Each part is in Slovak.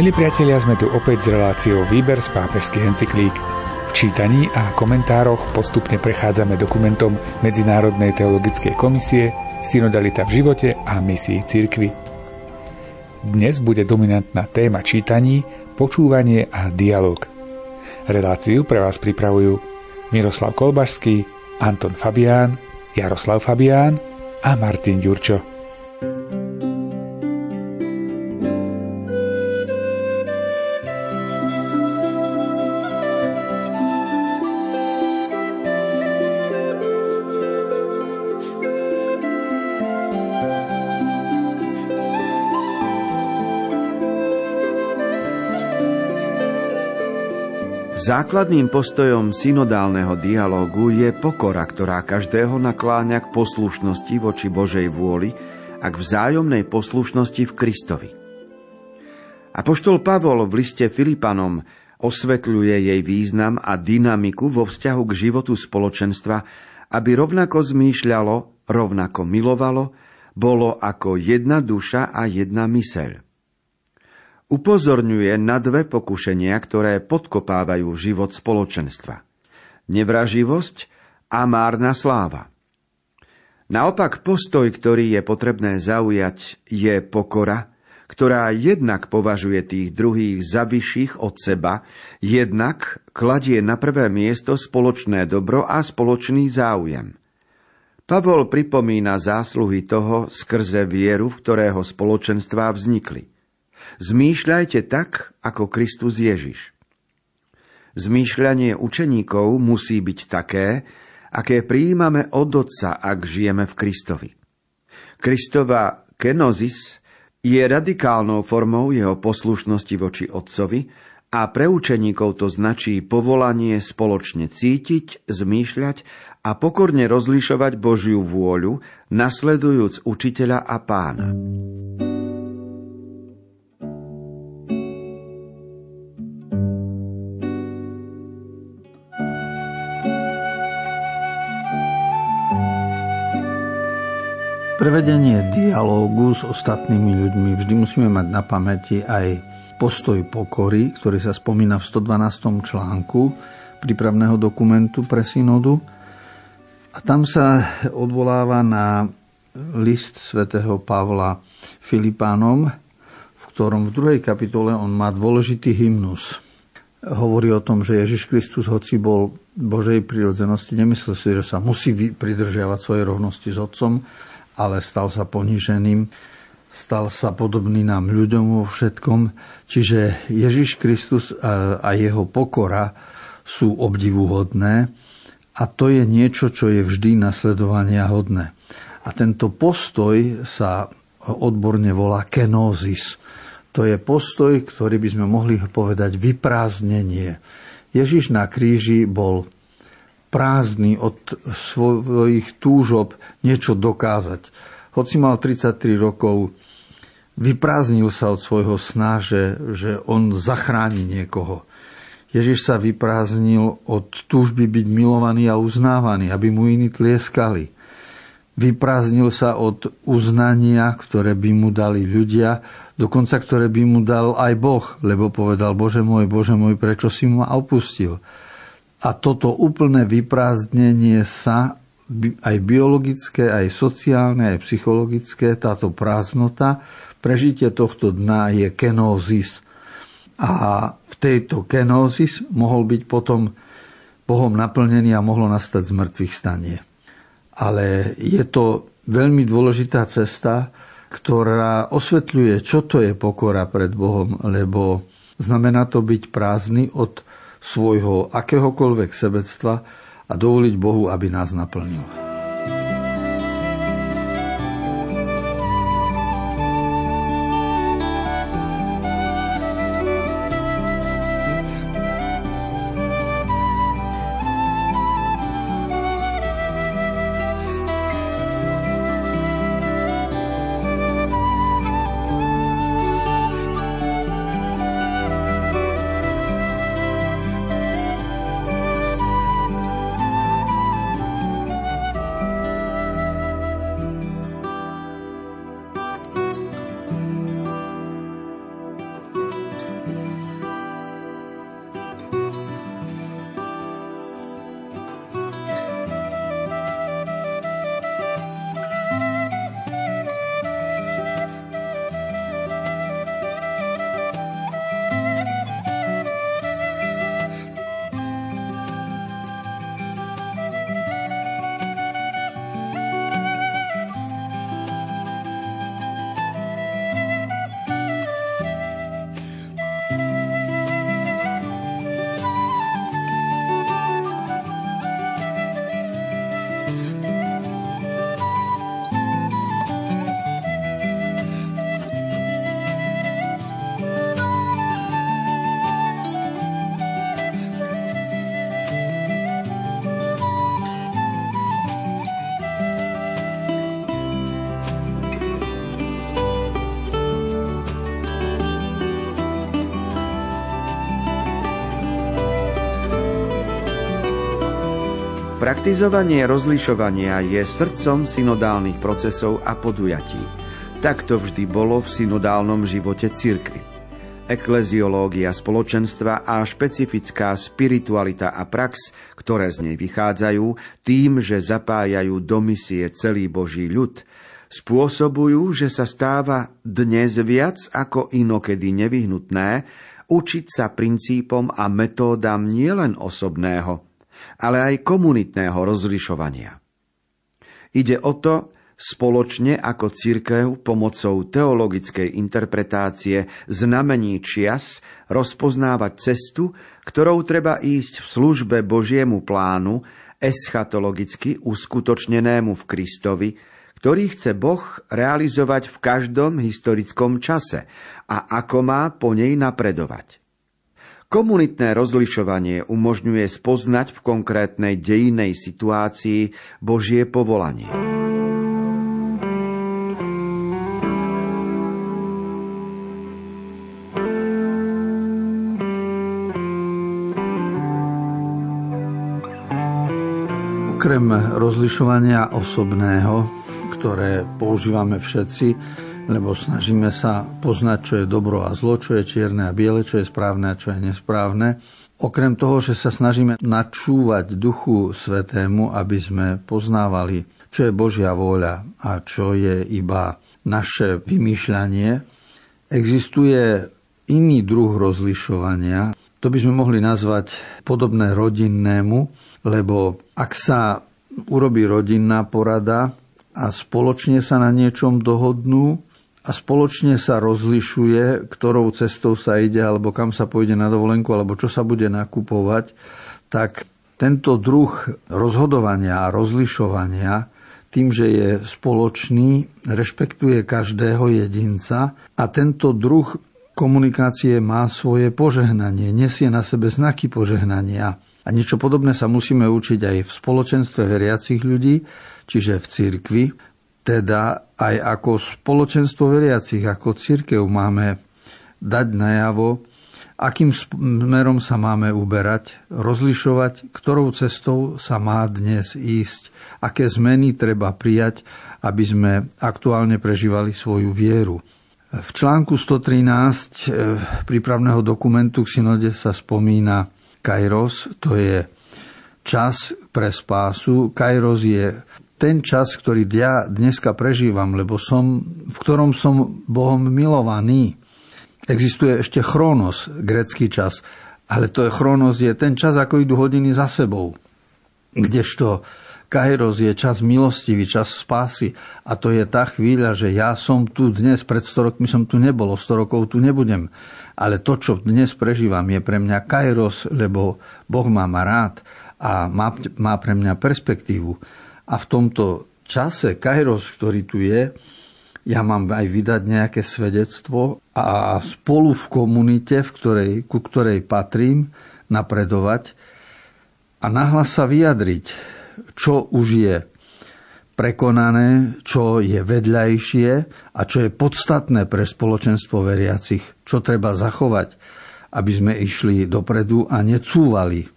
Milí priatelia, sme tu opäť s reláciou Výber z pápežských encyklík. V čítaní a komentároch postupne prechádzame dokumentom Medzinárodnej teologickej komisie Synodalita v živote a misii cirkvy. Dnes bude dominantná téma čítaní, počúvanie a dialog. Reláciu pre vás pripravujú Miroslav Kolbašský, Anton Fabián, Jaroslav Fabián a Martin Ďurčo. Základným postojom synodálneho dialógu je pokora, ktorá každého nakláňa k poslušnosti voči Božej vôli a k vzájomnej poslušnosti v Kristovi. Apoštol Pavol v liste Filipanom osvetľuje jej význam a dynamiku vo vzťahu k životu spoločenstva, aby rovnako zmýšľalo, rovnako milovalo, bolo ako jedna duša a jedna myseľ upozorňuje na dve pokušenia, ktoré podkopávajú život spoločenstva. Nevraživosť a márna sláva. Naopak postoj, ktorý je potrebné zaujať, je pokora, ktorá jednak považuje tých druhých za vyšších od seba, jednak kladie na prvé miesto spoločné dobro a spoločný záujem. Pavol pripomína zásluhy toho skrze vieru, v ktorého spoločenstvá vznikli. Zmýšľajte tak, ako Kristus Ježiš. Zmýšľanie učeníkov musí byť také, aké prijímame od Otca, ak žijeme v Kristovi. Kristova kenozis je radikálnou formou jeho poslušnosti voči Otcovi a pre učeníkov to značí povolanie spoločne cítiť, zmýšľať a pokorne rozlišovať Božiu vôľu, nasledujúc učiteľa a pána. Prevedenie dialógu s ostatnými ľuďmi vždy musíme mať na pamäti aj postoj pokory, ktorý sa spomína v 112. článku prípravného dokumentu pre synodu. A tam sa odvoláva na list svätého Pavla Filipánom, v ktorom v druhej kapitole on má dôležitý hymnus. Hovorí o tom, že Ježiš Kristus, hoci bol Božej prírodzenosti, nemyslel si, že sa musí pridržiavať svojej rovnosti s Otcom, ale stal sa poníženým, stal sa podobný nám ľuďom vo všetkom. Čiže Ježiš Kristus a jeho pokora sú obdivuhodné a to je niečo, čo je vždy nasledovania hodné. A tento postoj sa odborne volá kenózis. To je postoj, ktorý by sme mohli povedať vyprázdnenie. Ježiš na kríži bol prázdny od svojich túžob niečo dokázať. Hoci mal 33 rokov, vyprázdnil sa od svojho sna, že, že on zachráni niekoho. Ježiš sa vyprázdnil od túžby byť milovaný a uznávaný, aby mu iní tlieskali. Vyprázdnil sa od uznania, ktoré by mu dali ľudia, dokonca ktoré by mu dal aj Boh, lebo povedal, Bože môj, Bože môj, prečo si ma opustil? A toto úplné vyprázdnenie sa, aj biologické, aj sociálne, aj psychologické, táto prázdnota, prežitie tohto dna je kenózis. A v tejto kenózis mohol byť potom Bohom naplnený a mohlo nastať z mŕtvych stanie. Ale je to veľmi dôležitá cesta, ktorá osvetľuje, čo to je pokora pred Bohom, lebo znamená to byť prázdny od svojho akéhokoľvek sebectva a dovoliť Bohu, aby nás naplnil. Praktizovanie rozlišovania je srdcom synodálnych procesov a podujatí. Tak to vždy bolo v synodálnom živote cirkvi. Ekleziológia spoločenstva a špecifická spiritualita a prax, ktoré z nej vychádzajú, tým, že zapájajú do misie celý Boží ľud, spôsobujú, že sa stáva dnes viac ako inokedy nevyhnutné učiť sa princípom a metódam nielen osobného, ale aj komunitného rozlišovania. Ide o to, spoločne ako církev pomocou teologickej interpretácie znamení čias rozpoznávať cestu, ktorou treba ísť v službe Božiemu plánu, eschatologicky uskutočnenému v Kristovi, ktorý chce Boh realizovať v každom historickom čase a ako má po nej napredovať. Komunitné rozlišovanie umožňuje spoznať v konkrétnej dejinej situácii Božie povolanie. Okrem rozlišovania osobného, ktoré používame všetci, lebo snažíme sa poznať, čo je dobro a zlo, čo je čierne a biele, čo je správne a čo je nesprávne. Okrem toho, že sa snažíme načúvať Duchu Svetému, aby sme poznávali, čo je Božia vôľa a čo je iba naše vymýšľanie, existuje iný druh rozlišovania. To by sme mohli nazvať podobné rodinnému, lebo ak sa urobí rodinná porada a spoločne sa na niečom dohodnú, a spoločne sa rozlišuje, ktorou cestou sa ide, alebo kam sa pôjde na dovolenku, alebo čo sa bude nakupovať, tak tento druh rozhodovania a rozlišovania tým, že je spoločný, rešpektuje každého jedinca a tento druh komunikácie má svoje požehnanie, nesie na sebe znaky požehnania. A niečo podobné sa musíme učiť aj v spoločenstve veriacich ľudí, čiže v cirkvi, teda aj ako spoločenstvo veriacich, ako církev máme dať najavo, akým smerom sa máme uberať, rozlišovať, ktorou cestou sa má dnes ísť, aké zmeny treba prijať, aby sme aktuálne prežívali svoju vieru. V článku 113 eh, prípravného dokumentu k synode sa spomína Kairos, to je čas pre spásu. Kairos je ten čas, ktorý ja dneska prežívam, lebo som, v ktorom som Bohom milovaný. Existuje ešte chronos, grecký čas, ale to je chronos, je ten čas, ako idú hodiny za sebou. Kdežto Kairos je čas milostivý, čas spásy. A to je tá chvíľa, že ja som tu dnes, pred 100 rokmi som tu nebol, 100 rokov tu nebudem. Ale to, čo dnes prežívam, je pre mňa Kairos, lebo Boh má ma rád a má, má pre mňa perspektívu. A v tomto čase Kairos, ktorý tu je, ja mám aj vydať nejaké svedectvo a spolu v komunite, v ktorej, ku ktorej patrím, napredovať a nahlas sa vyjadriť, čo už je prekonané, čo je vedľajšie a čo je podstatné pre spoločenstvo veriacich, čo treba zachovať, aby sme išli dopredu a necúvali.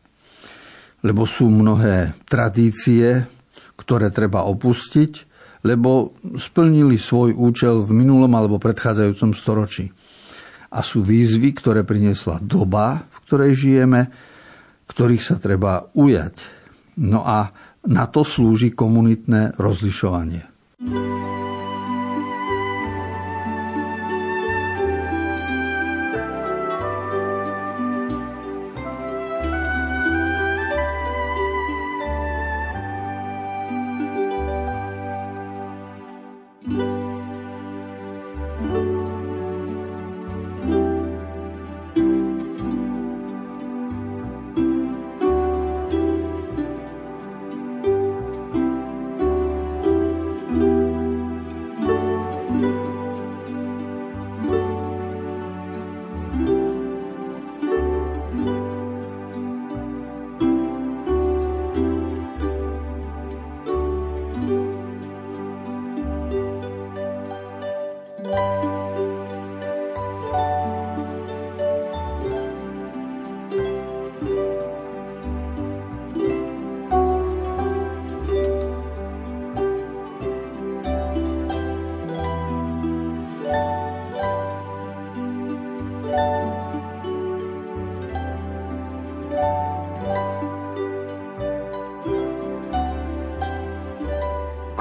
Lebo sú mnohé tradície, ktoré treba opustiť, lebo splnili svoj účel v minulom alebo predchádzajúcom storočí. A sú výzvy, ktoré priniesla doba, v ktorej žijeme, ktorých sa treba ujať. No a na to slúži komunitné rozlišovanie.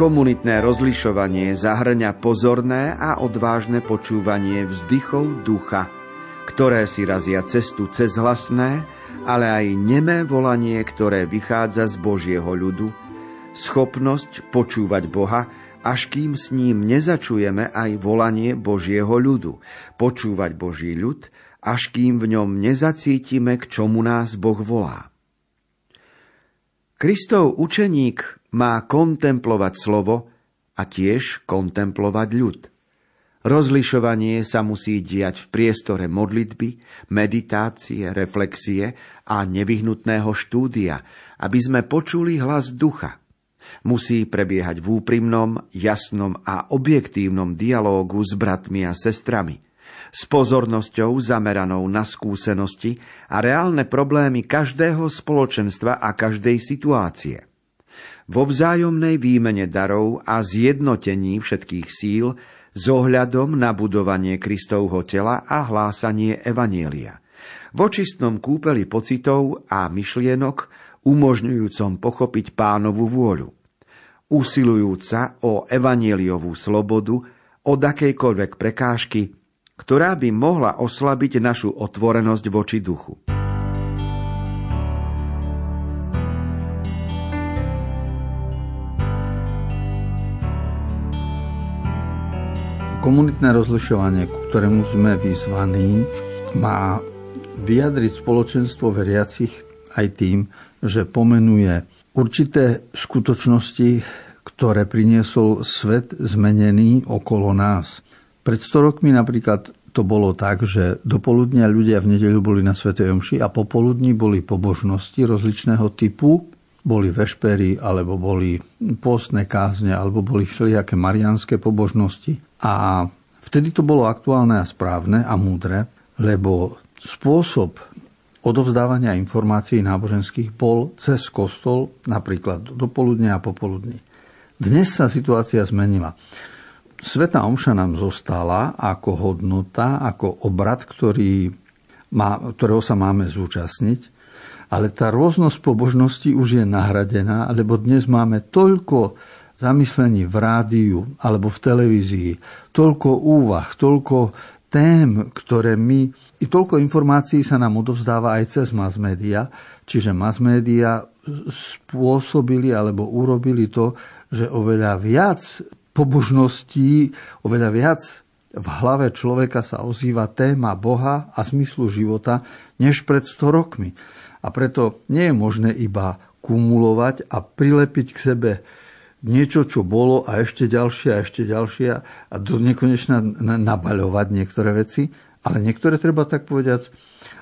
Komunitné rozlišovanie zahrňa pozorné a odvážne počúvanie vzdychov ducha, ktoré si razia cestu cez hlasné, ale aj nemé volanie, ktoré vychádza z Božieho ľudu, schopnosť počúvať Boha, až kým s ním nezačujeme aj volanie Božieho ľudu, počúvať Boží ľud, až kým v ňom nezacítime, k čomu nás Boh volá. Kristov učeník má kontemplovať slovo a tiež kontemplovať ľud. Rozlišovanie sa musí diať v priestore modlitby, meditácie, reflexie a nevyhnutného štúdia, aby sme počuli hlas ducha. Musí prebiehať v úprimnom, jasnom a objektívnom dialógu s bratmi a sestrami – s pozornosťou zameranou na skúsenosti a reálne problémy každého spoločenstva a každej situácie. Vo vzájomnej výmene darov a zjednotení všetkých síl s ohľadom na budovanie Kristovho tela a hlásanie Evanielia. V očistnom kúpeli pocitov a myšlienok, umožňujúcom pochopiť pánovu vôľu. Usilujúca o evanieliovú slobodu od akejkoľvek prekážky ktorá by mohla oslabiť našu otvorenosť voči duchu. Komunitné rozlišovanie, ku ktorému sme vyzvaní, má vyjadriť spoločenstvo veriacich aj tým, že pomenuje určité skutočnosti, ktoré priniesol svet zmenený okolo nás. Pred 100 rokmi napríklad to bolo tak, že dopoludnia ľudia v nedeľu boli na Svetej Omši a popoludní boli pobožnosti rozličného typu. Boli vešpery, alebo boli postné kázne, alebo boli všelijaké marianské pobožnosti. A vtedy to bolo aktuálne a správne a múdre, lebo spôsob odovzdávania informácií náboženských bol cez kostol, napríklad do poludnia a popoludní. Dnes sa situácia zmenila. Sveta Omša nám zostala ako hodnota, ako obrad, ktorý má, ktorého sa máme zúčastniť, ale tá rôznosť pobožností už je nahradená, lebo dnes máme toľko zamyslení v rádiu alebo v televízii, toľko úvah, toľko tém, ktoré my, i toľko informácií sa nám odovzdáva aj cez mass media, čiže mass media spôsobili alebo urobili to, že oveľa viac pobožností oveľa viac v hlave človeka sa ozýva téma Boha a zmyslu života než pred 100 rokmi. A preto nie je možné iba kumulovať a prilepiť k sebe niečo, čo bolo a ešte ďalšie a ešte ďalšie a do nekonečna nabaľovať niektoré veci, ale niektoré treba tak povedať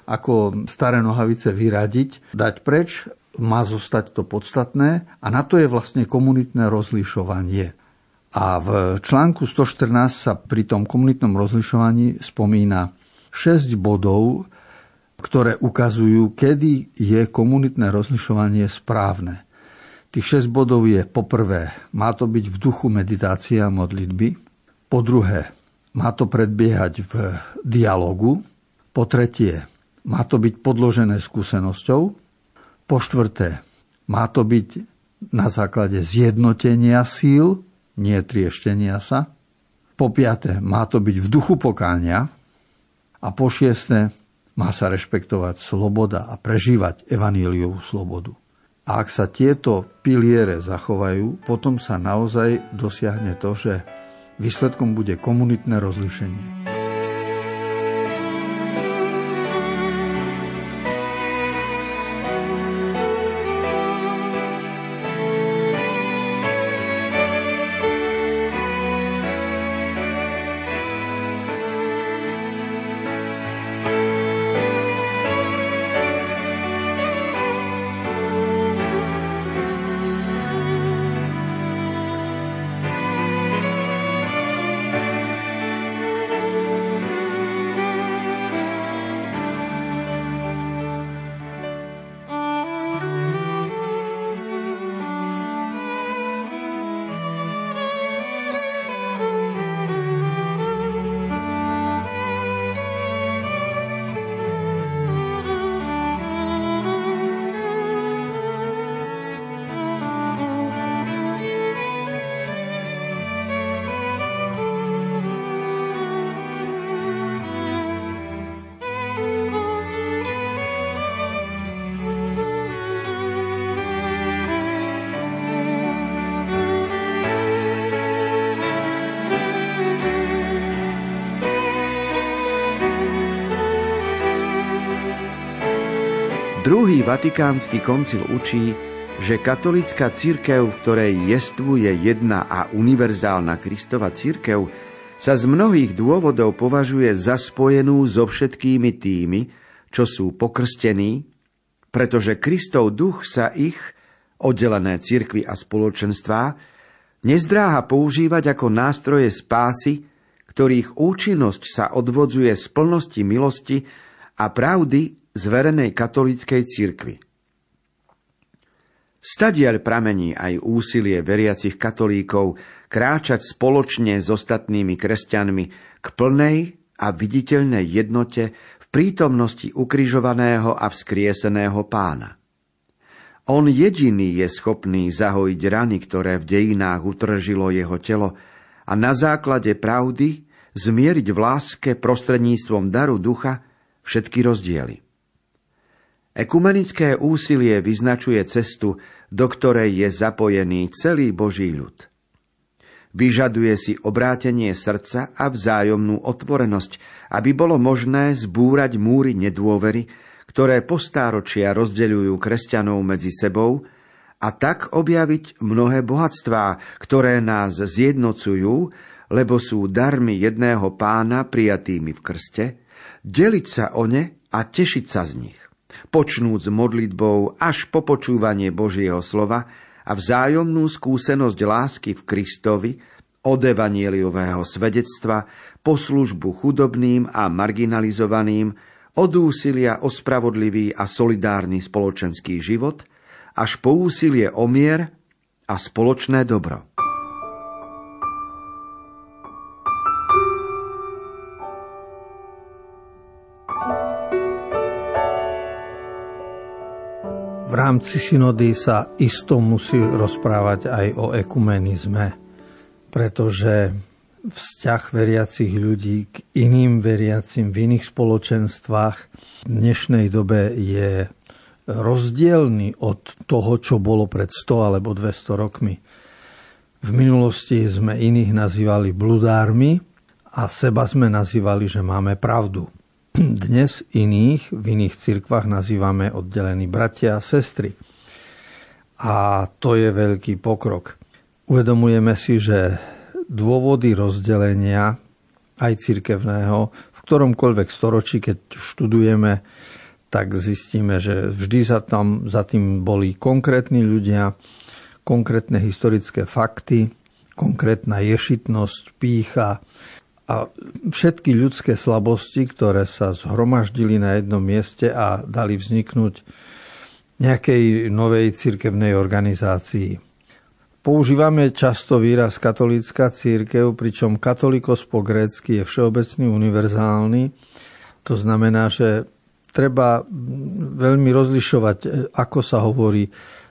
ako staré nohavice vyradiť, dať preč, má zostať to podstatné a na to je vlastne komunitné rozlišovanie. A v článku 114 sa pri tom komunitnom rozlišovaní spomína 6 bodov, ktoré ukazujú, kedy je komunitné rozlišovanie správne. Tých 6 bodov je poprvé, má to byť v duchu meditácie a modlitby. Po druhé, má to predbiehať v dialogu. Po tretie, má to byť podložené skúsenosťou. Po štvrté, má to byť na základe zjednotenia síl nie trieštenia sa. Po piaté, má to byť v duchu pokáňa. A po šiesté, má sa rešpektovať sloboda a prežívať evaníliovú slobodu. A ak sa tieto piliere zachovajú, potom sa naozaj dosiahne to, že výsledkom bude komunitné rozlišenie. Druhý vatikánsky koncil učí, že katolická církev, v ktorej jestvuje jedna a univerzálna Kristova církev, sa z mnohých dôvodov považuje za spojenú so všetkými tými, čo sú pokrstení, pretože Kristov duch sa ich, oddelené církvy a spoločenstvá, nezdráha používať ako nástroje spásy, ktorých účinnosť sa odvodzuje z plnosti milosti a pravdy zverenej katolíckej cirkvi. Stadiaľ pramení aj úsilie veriacich katolíkov kráčať spoločne s ostatnými kresťanmi k plnej a viditeľnej jednote v prítomnosti ukrižovaného a vzkrieseného pána. On jediný je schopný zahojiť rany, ktoré v dejinách utržilo jeho telo a na základe pravdy zmieriť v láske prostredníctvom daru ducha všetky rozdiely. Ekumenické úsilie vyznačuje cestu, do ktorej je zapojený celý Boží ľud. Vyžaduje si obrátenie srdca a vzájomnú otvorenosť, aby bolo možné zbúrať múry nedôvery, ktoré postáročia rozdeľujú kresťanov medzi sebou a tak objaviť mnohé bohatstvá, ktoré nás zjednocujú, lebo sú darmi jedného pána prijatými v krste, deliť sa o ne a tešiť sa z nich počnúc modlitbou až po počúvanie Božieho slova a vzájomnú skúsenosť lásky v Kristovi, od evanieliového svedectva po službu chudobným a marginalizovaným, od úsilia o spravodlivý a solidárny spoločenský život, až po úsilie o mier a spoločné dobro. V rámci synody sa isto musí rozprávať aj o ekumenizme, pretože vzťah veriacich ľudí k iným veriacim v iných spoločenstvách v dnešnej dobe je rozdielný od toho, čo bolo pred 100 alebo 200 rokmi. V minulosti sme iných nazývali bludármi a seba sme nazývali, že máme pravdu. Dnes iných v iných cirkvách nazývame oddelení bratia a sestry. A to je veľký pokrok. Uvedomujeme si, že dôvody rozdelenia aj cirkevného v ktoromkoľvek storočí, keď študujeme, tak zistíme, že vždy za, tam, za tým boli konkrétni ľudia, konkrétne historické fakty, konkrétna ješitnosť, pícha, a všetky ľudské slabosti, ktoré sa zhromaždili na jednom mieste a dali vzniknúť nejakej novej cirkevnej organizácii. Používame často výraz katolícka církev, pričom katolikos po grécky je všeobecný, univerzálny. To znamená, že treba veľmi rozlišovať, ako sa hovorí,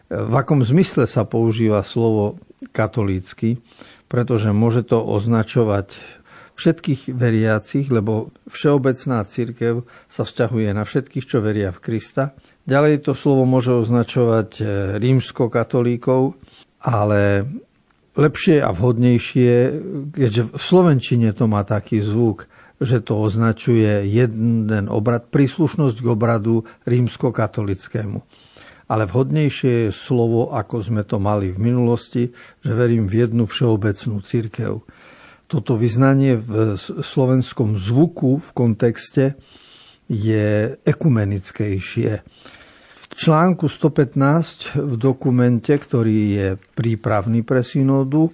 v akom zmysle sa používa slovo katolícky, pretože môže to označovať všetkých veriacich, lebo všeobecná církev sa vzťahuje na všetkých, čo veria v Krista. Ďalej to slovo môže označovať e, rímsko-katolíkov, ale lepšie a vhodnejšie, keďže v Slovenčine to má taký zvuk, že to označuje jeden obrad, príslušnosť k obradu rímsko-katolickému. Ale vhodnejšie je slovo, ako sme to mali v minulosti, že verím v jednu všeobecnú církev toto vyznanie v slovenskom zvuku v kontexte je ekumenickejšie. V článku 115 v dokumente, ktorý je prípravný pre synodu,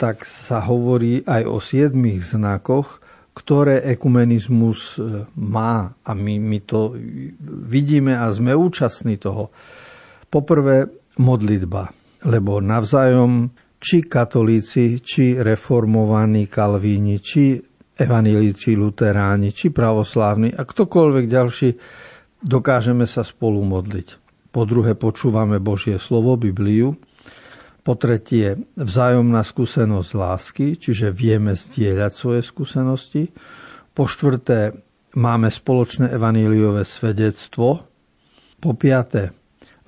tak sa hovorí aj o siedmých znakoch, ktoré ekumenizmus e, má a my, my to vidíme a sme účastní toho. Poprvé modlitba, lebo navzájom či katolíci, či reformovaní kalvíni, či evanílici luteráni, či pravoslávni a ktokoľvek ďalší, dokážeme sa spolu modliť. Po druhé počúvame Božie slovo, Bibliu. Po tretie vzájomná skúsenosť lásky, čiže vieme zdieľať svoje skúsenosti. Po štvrté máme spoločné evaníliové svedectvo. Po piaté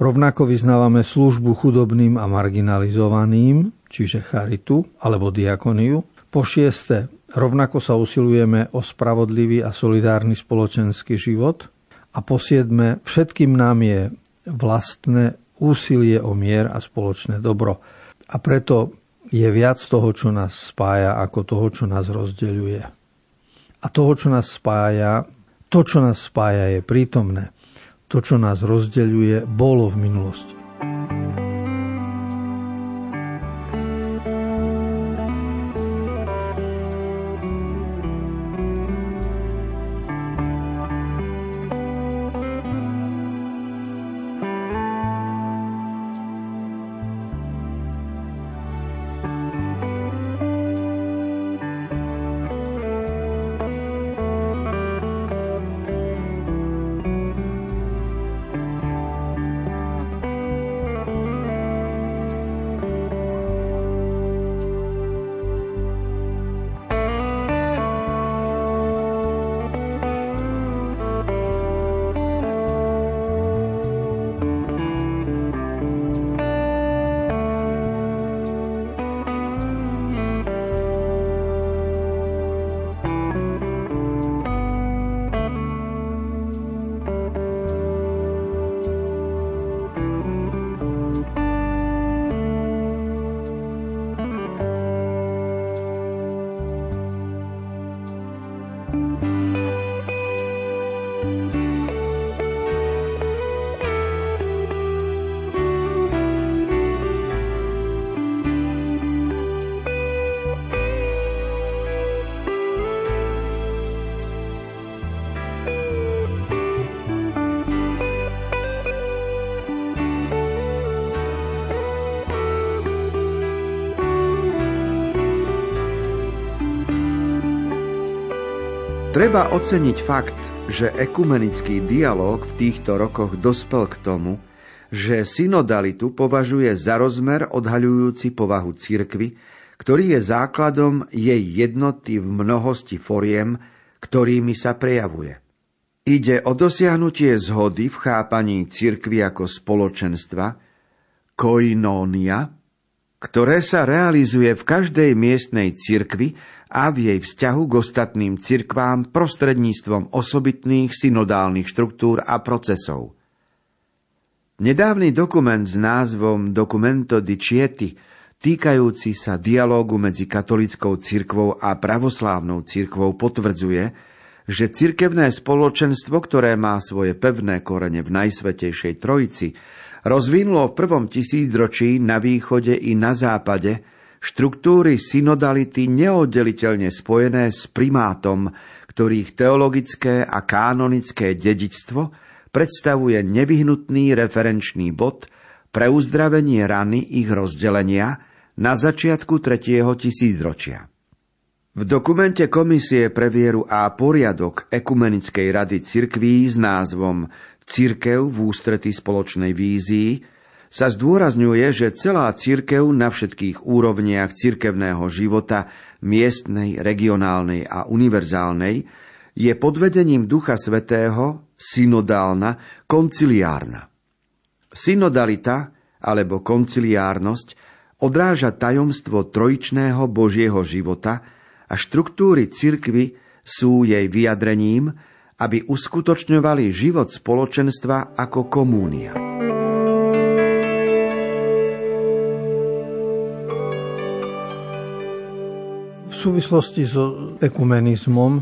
rovnako vyznávame službu chudobným a marginalizovaným, čiže charitu alebo diakoniu. Po šieste, rovnako sa usilujeme o spravodlivý a solidárny spoločenský život. A po siedme, všetkým nám je vlastné úsilie o mier a spoločné dobro. A preto je viac toho, čo nás spája, ako toho, čo nás rozdeľuje. A toho, čo nás spája, to, čo nás spája, je prítomné. To, čo nás rozdeľuje, bolo v minulosti. Treba oceniť fakt, že ekumenický dialog v týchto rokoch dospel k tomu, že synodalitu považuje za rozmer odhaľujúci povahu cirkvy, ktorý je základom jej jednoty v mnohosti foriem, ktorými sa prejavuje. Ide o dosiahnutie zhody v chápaní cirkvy ako spoločenstva, koinónia, ktoré sa realizuje v každej miestnej cirkvi a v jej vzťahu k ostatným cirkvám prostredníctvom osobitných synodálnych štruktúr a procesov. Nedávny dokument s názvom Documento di Chieti, týkajúci sa dialógu medzi katolickou cirkvou a pravoslávnou cirkvou potvrdzuje, že cirkevné spoločenstvo, ktoré má svoje pevné korene v Najsvetejšej Trojici, rozvinulo v prvom tisícročí na východe i na západe – štruktúry synodality neoddeliteľne spojené s primátom, ktorých teologické a kanonické dedičstvo predstavuje nevyhnutný referenčný bod pre uzdravenie rany ich rozdelenia na začiatku tretieho tisícročia. V dokumente Komisie pre vieru a poriadok Ekumenickej rady cirkví s názvom Cirkev v ústrety spoločnej vízii sa zdôrazňuje, že celá církev na všetkých úrovniach cirkevného života, miestnej, regionálnej a univerzálnej, je pod vedením Ducha Svetého synodálna, konciliárna. Synodalita alebo konciliárnosť odráža tajomstvo trojičného Božieho života a štruktúry cirkvy sú jej vyjadrením, aby uskutočňovali život spoločenstva ako komúnia. Súvislosti so ekumenizmom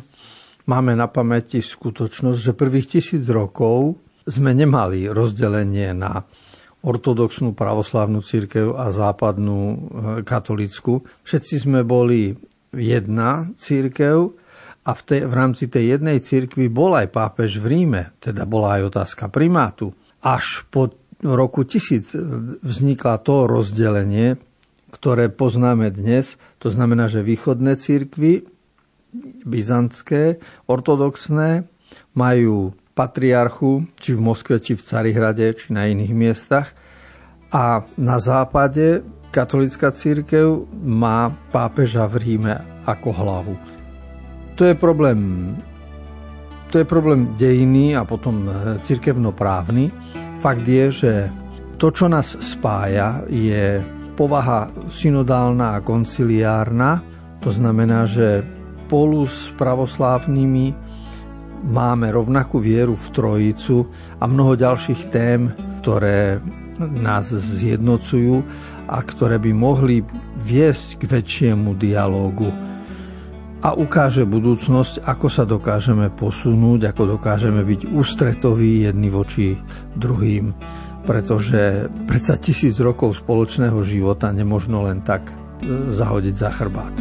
máme na pamäti skutočnosť, že prvých tisíc rokov sme nemali rozdelenie na ortodoxnú pravoslavnú církev a západnú e, katolickú. Všetci sme boli jedna církev a v, tej, v rámci tej jednej církvy bol aj pápež v Ríme, teda bola aj otázka primátu. Až po roku tisíc vznikla to rozdelenie, ktoré poznáme dnes, to znamená, že východné církvy, byzantské, ortodoxné, majú patriarchu, či v Moskve, či v Carihrade, či na iných miestach. A na západe katolická církev má pápeža v Ríme ako hlavu. To je problém to je problém dejiny a potom cirkevnoprávny. Fakt je, že to, čo nás spája, je povaha synodálna a konciliárna, to znamená, že spolu s pravoslávnymi máme rovnakú vieru v Trojicu a mnoho ďalších tém, ktoré nás zjednocujú a ktoré by mohli viesť k väčšiemu dialógu a ukáže budúcnosť, ako sa dokážeme posunúť, ako dokážeme byť ústretoví jedni voči druhým. Pretože predsa tisíc rokov spoločného života nemožno len tak e, zahodiť za chrbát.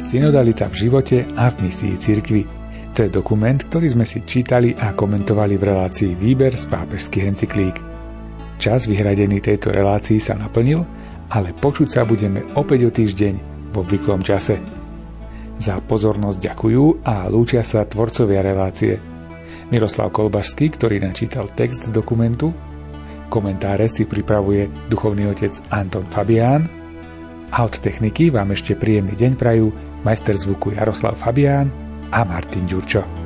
Synodalita v živote a v misii cirkvi to je dokument, ktorý sme si čítali a komentovali v relácii Výber z pápežských encyklík. Čas vyhradený tejto relácii sa naplnil, ale počuť sa budeme opäť o týždeň v obvyklom čase. Za pozornosť ďakujú a lúčia sa tvorcovia relácie. Miroslav Kolbašský, ktorý načítal text dokumentu, komentáre si pripravuje duchovný otec Anton Fabián a od techniky vám ešte príjemný deň prajú majster zvuku Jaroslav Fabián a Martin Ďurčo.